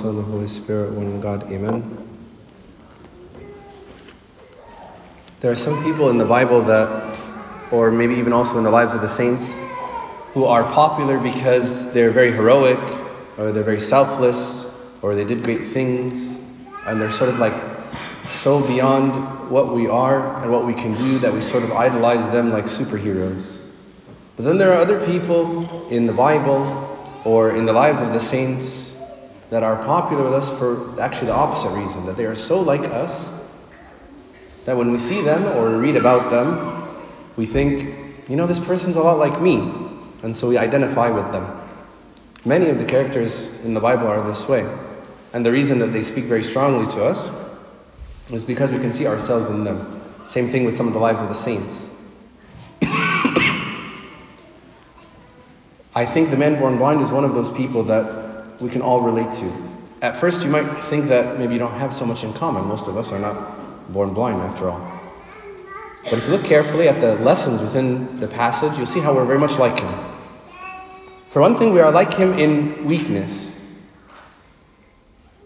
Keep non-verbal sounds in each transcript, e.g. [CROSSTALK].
Father, the Holy Spirit, one God, Amen. There are some people in the Bible that, or maybe even also in the lives of the saints, who are popular because they're very heroic, or they're very selfless, or they did great things, and they're sort of like so beyond what we are and what we can do that we sort of idolize them like superheroes. But then there are other people in the Bible or in the lives of the saints that are popular with us for actually the opposite reason that they are so like us that when we see them or read about them, we think, you know, this person's a lot like me. And so we identify with them. Many of the characters in the Bible are this way. And the reason that they speak very strongly to us is because we can see ourselves in them. Same thing with some of the lives of the saints. [COUGHS] I think the man born blind is one of those people that we can all relate to. At first, you might think that maybe you don't have so much in common. Most of us are not born blind, after all. But if you look carefully at the lessons within the passage, you'll see how we're very much like him. For one thing, we are like him in weakness.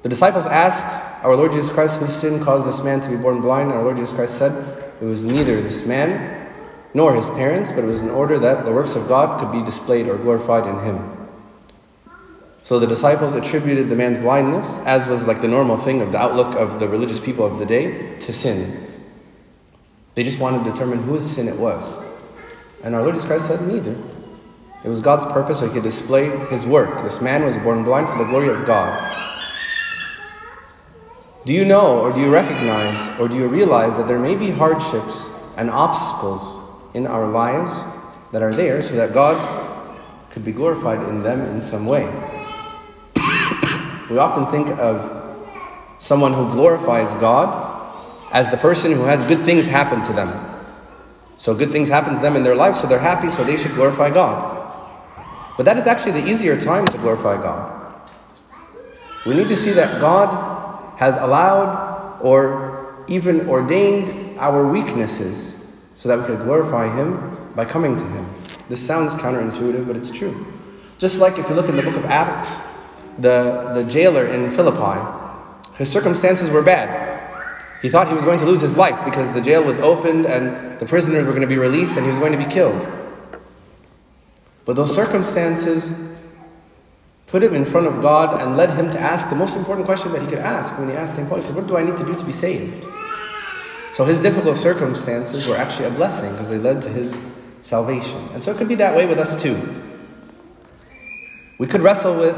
The disciples asked our Lord Jesus Christ, whose sin caused this man to be born blind? And our Lord Jesus Christ said, It was neither this man nor his parents, but it was in order that the works of God could be displayed or glorified in him. So the disciples attributed the man's blindness, as was like the normal thing of the outlook of the religious people of the day, to sin. They just wanted to determine whose sin it was. And our Lord Jesus Christ said, neither. It was God's purpose so he could display his work. This man was born blind for the glory of God. Do you know, or do you recognize, or do you realize that there may be hardships and obstacles in our lives that are there so that God could be glorified in them in some way? We often think of someone who glorifies God as the person who has good things happen to them. So good things happen to them in their life, so they're happy, so they should glorify God. But that is actually the easier time to glorify God. We need to see that God has allowed or even ordained our weaknesses so that we could glorify Him by coming to Him. This sounds counterintuitive, but it's true. Just like if you look in the book of Acts, the, the jailer in Philippi, his circumstances were bad. He thought he was going to lose his life because the jail was opened and the prisoners were going to be released and he was going to be killed. But those circumstances put him in front of God and led him to ask the most important question that he could ask when he asked St. Paul. He said, What do I need to do to be saved? So his difficult circumstances were actually a blessing because they led to his salvation. And so it could be that way with us too. We could wrestle with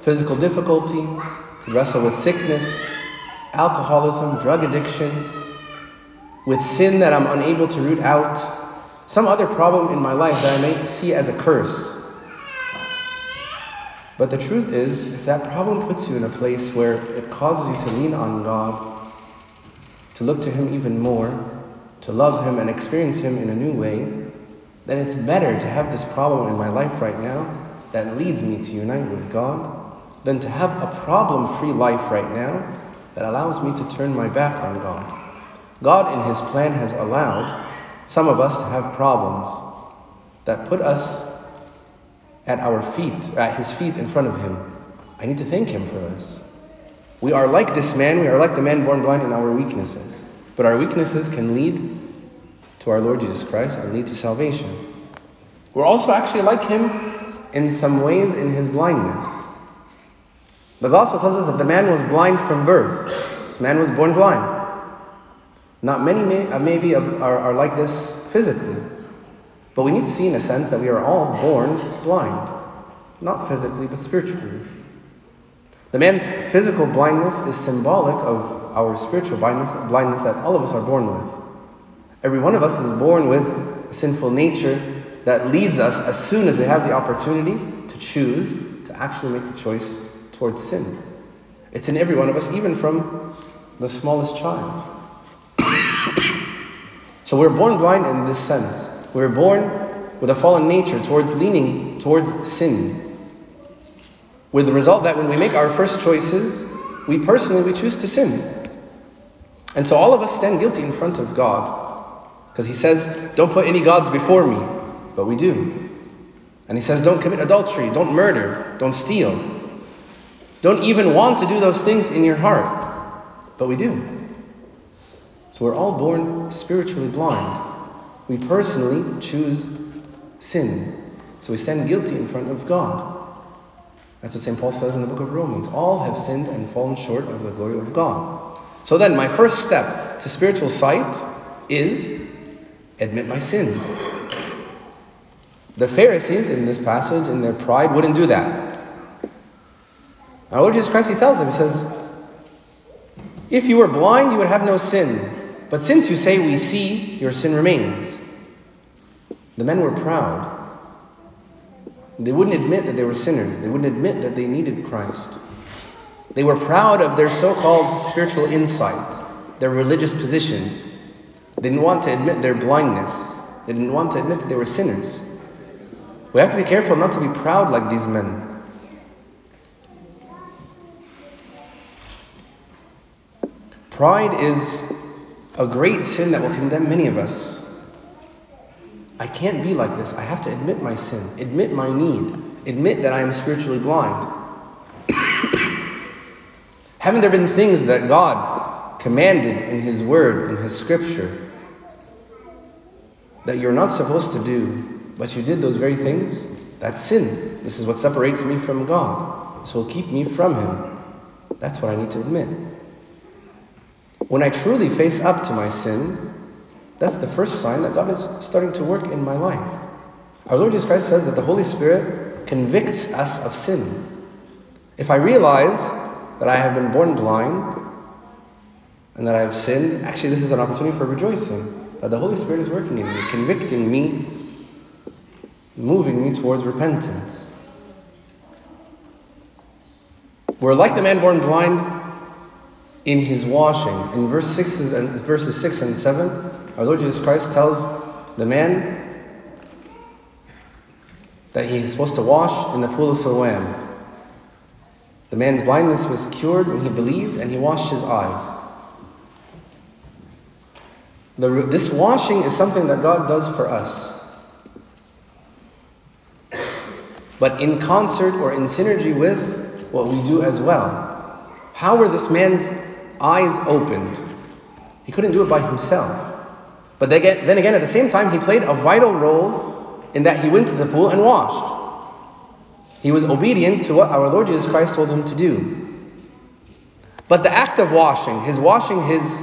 physical difficulty, could wrestle with sickness, alcoholism, drug addiction, with sin that I'm unable to root out, some other problem in my life that I may see as a curse. But the truth is, if that problem puts you in a place where it causes you to lean on God, to look to Him even more, to love Him and experience Him in a new way, then it's better to have this problem in my life right now that leads me to unite with God than to have a problem free life right now that allows me to turn my back on God. God, in His plan, has allowed some of us to have problems that put us at our feet, at His feet in front of Him. I need to thank Him for this. We are like this man, we are like the man born blind in our weaknesses. But our weaknesses can lead to our Lord Jesus Christ and lead to salvation. We're also actually like Him in some ways in His blindness. The gospel tells us that the man was blind from birth. This man was born blind. Not many may, uh, maybe are, are like this physically. But we need to see in a sense that we are all born blind. Not physically, but spiritually. The man's physical blindness is symbolic of our spiritual blindness, blindness that all of us are born with. Every one of us is born with a sinful nature that leads us, as soon as we have the opportunity, to choose to actually make the choice towards sin. It's in every one of us, even from the smallest child. [COUGHS] so we're born blind in this sense. We're born with a fallen nature towards leaning towards sin. With the result that when we make our first choices, we personally we choose to sin. And so all of us stand guilty in front of God. Because he says, Don't put any gods before me. But we do. And he says, Don't commit adultery, don't murder, don't steal. Don't even want to do those things in your heart, but we do. So we're all born spiritually blind. We personally choose sin. So we stand guilty in front of God. That's what St. Paul says in the book of Romans. All have sinned and fallen short of the glory of God. So then, my first step to spiritual sight is admit my sin. The Pharisees in this passage, in their pride, wouldn't do that. Our Lord Jesus Christ, He tells them, He says, If you were blind, you would have no sin. But since you say we see, your sin remains. The men were proud. They wouldn't admit that they were sinners. They wouldn't admit that they needed Christ. They were proud of their so called spiritual insight, their religious position. They didn't want to admit their blindness. They didn't want to admit that they were sinners. We have to be careful not to be proud like these men. Pride is a great sin that will condemn many of us. I can't be like this. I have to admit my sin, admit my need, admit that I am spiritually blind. [COUGHS] Haven't there been things that God commanded in His Word, in His Scripture, that you're not supposed to do, but you did those very things? That's sin. This is what separates me from God. This will keep me from Him. That's what I need to admit. When I truly face up to my sin, that's the first sign that God is starting to work in my life. Our Lord Jesus Christ says that the Holy Spirit convicts us of sin. If I realize that I have been born blind and that I have sinned, actually, this is an opportunity for rejoicing that the Holy Spirit is working in me, convicting me, moving me towards repentance. We're like the man born blind in his washing. In verse 6 and uh, verses 6 and 7, our Lord Jesus Christ tells the man that he is supposed to wash in the pool of Siloam. The man's blindness was cured when he believed and he washed his eyes. The, this washing is something that God does for us. But in concert or in synergy with what we do as well. How were this man's eyes opened? He couldn't do it by himself. But then again, at the same time, he played a vital role in that he went to the pool and washed. He was obedient to what our Lord Jesus Christ told him to do. But the act of washing, his washing his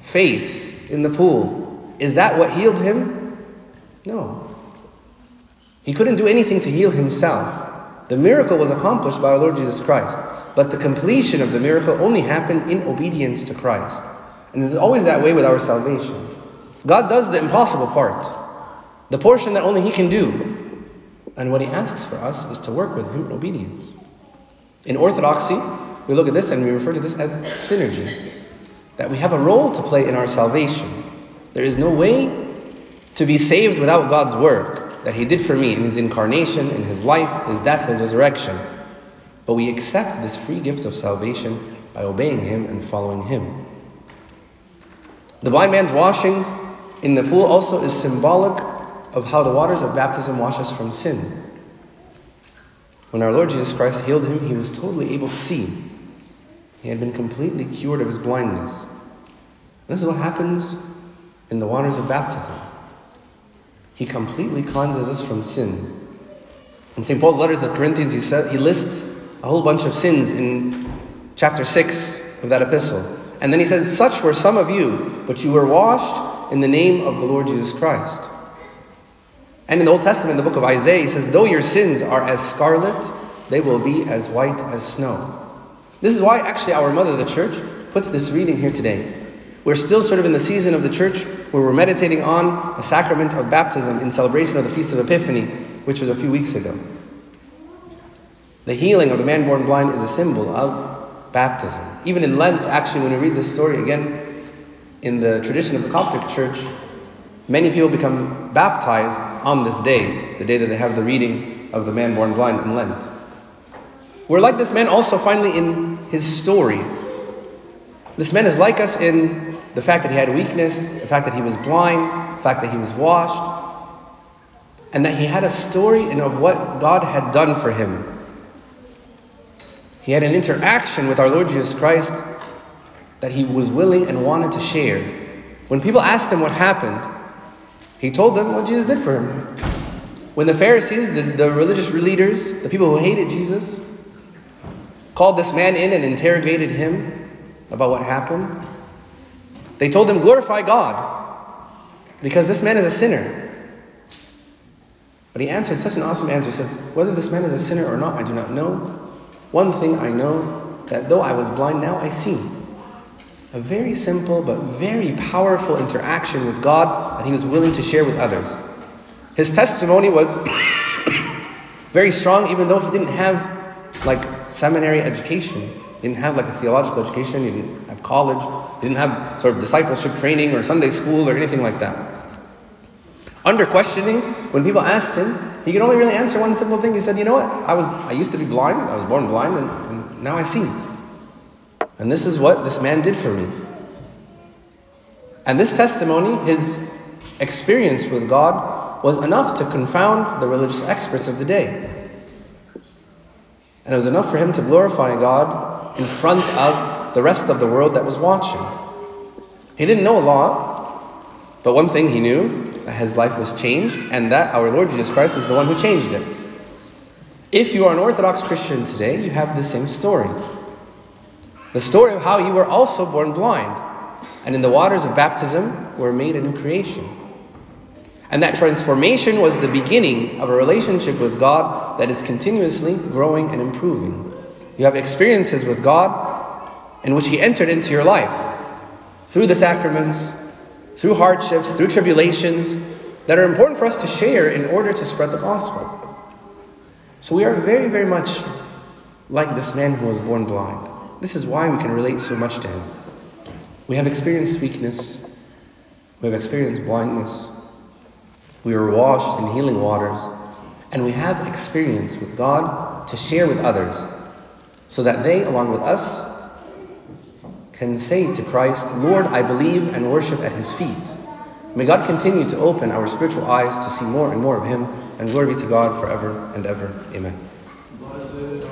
face in the pool, is that what healed him? No. He couldn't do anything to heal himself. The miracle was accomplished by our Lord Jesus Christ. But the completion of the miracle only happened in obedience to Christ. And it's always that way with our salvation. God does the impossible part, the portion that only He can do. And what He asks for us is to work with Him in obedience. In Orthodoxy, we look at this and we refer to this as synergy that we have a role to play in our salvation. There is no way to be saved without God's work that He did for me in His incarnation, in His life, His death, His resurrection. But we accept this free gift of salvation by obeying Him and following Him. The blind man's washing in the pool also is symbolic of how the waters of baptism wash us from sin. When our Lord Jesus Christ healed him, he was totally able to see. He had been completely cured of his blindness. This is what happens in the waters of baptism. He completely cleanses us from sin. In St. Paul's letter to the Corinthians, he, said, he lists a whole bunch of sins in chapter 6 of that epistle. And then he says, Such were some of you, but you were washed in the name of the Lord Jesus Christ. And in the Old Testament, the book of Isaiah, he says, Though your sins are as scarlet, they will be as white as snow. This is why actually our mother, the church, puts this reading here today. We're still sort of in the season of the church where we're meditating on the sacrament of baptism in celebration of the Feast of Epiphany, which was a few weeks ago. The healing of the man born blind is a symbol of baptism. Even in Lent, actually, when we read this story again, in the tradition of the Coptic Church, many people become baptized on this day, the day that they have the reading of the man born blind in Lent. We're like this man also finally in his story. This man is like us in the fact that he had weakness, the fact that he was blind, the fact that he was washed, and that he had a story and of what God had done for him. He had an interaction with our Lord Jesus Christ that he was willing and wanted to share. When people asked him what happened, he told them what Jesus did for him. When the Pharisees, the, the religious leaders, the people who hated Jesus, called this man in and interrogated him about what happened, they told him, Glorify God, because this man is a sinner. But he answered such an awesome answer. He said, Whether this man is a sinner or not, I do not know. One thing I know that though I was blind, now I see. A very simple but very powerful interaction with God that he was willing to share with others. His testimony was [COUGHS] very strong, even though he didn't have like seminary education. He didn't have like a theological education, he didn't have college, he didn't have sort of discipleship training or Sunday school or anything like that. Under questioning, when people asked him, he could only really answer one simple thing. He said, You know what? I was I used to be blind, I was born blind, and, and now I see. And this is what this man did for me. And this testimony, his experience with God, was enough to confound the religious experts of the day. And it was enough for him to glorify God in front of the rest of the world that was watching. He didn't know a lot, but one thing he knew his life was changed, and that our Lord Jesus Christ is the one who changed it. If you are an Orthodox Christian today, you have the same story. The story of how you were also born blind, and in the waters of baptism were made a new creation. And that transformation was the beginning of a relationship with God that is continuously growing and improving. You have experiences with God in which He entered into your life through the sacraments, through hardships, through tribulations that are important for us to share in order to spread the gospel. So we are very, very much like this man who was born blind. This is why we can relate so much to him. We have experienced weakness, we have experienced blindness, we were washed in healing waters, and we have experience with God to share with others so that they, along with us, can say to Christ, Lord, I believe and worship at his feet. May God continue to open our spiritual eyes to see more and more of him, and glory be to God forever and ever. Amen. Blessed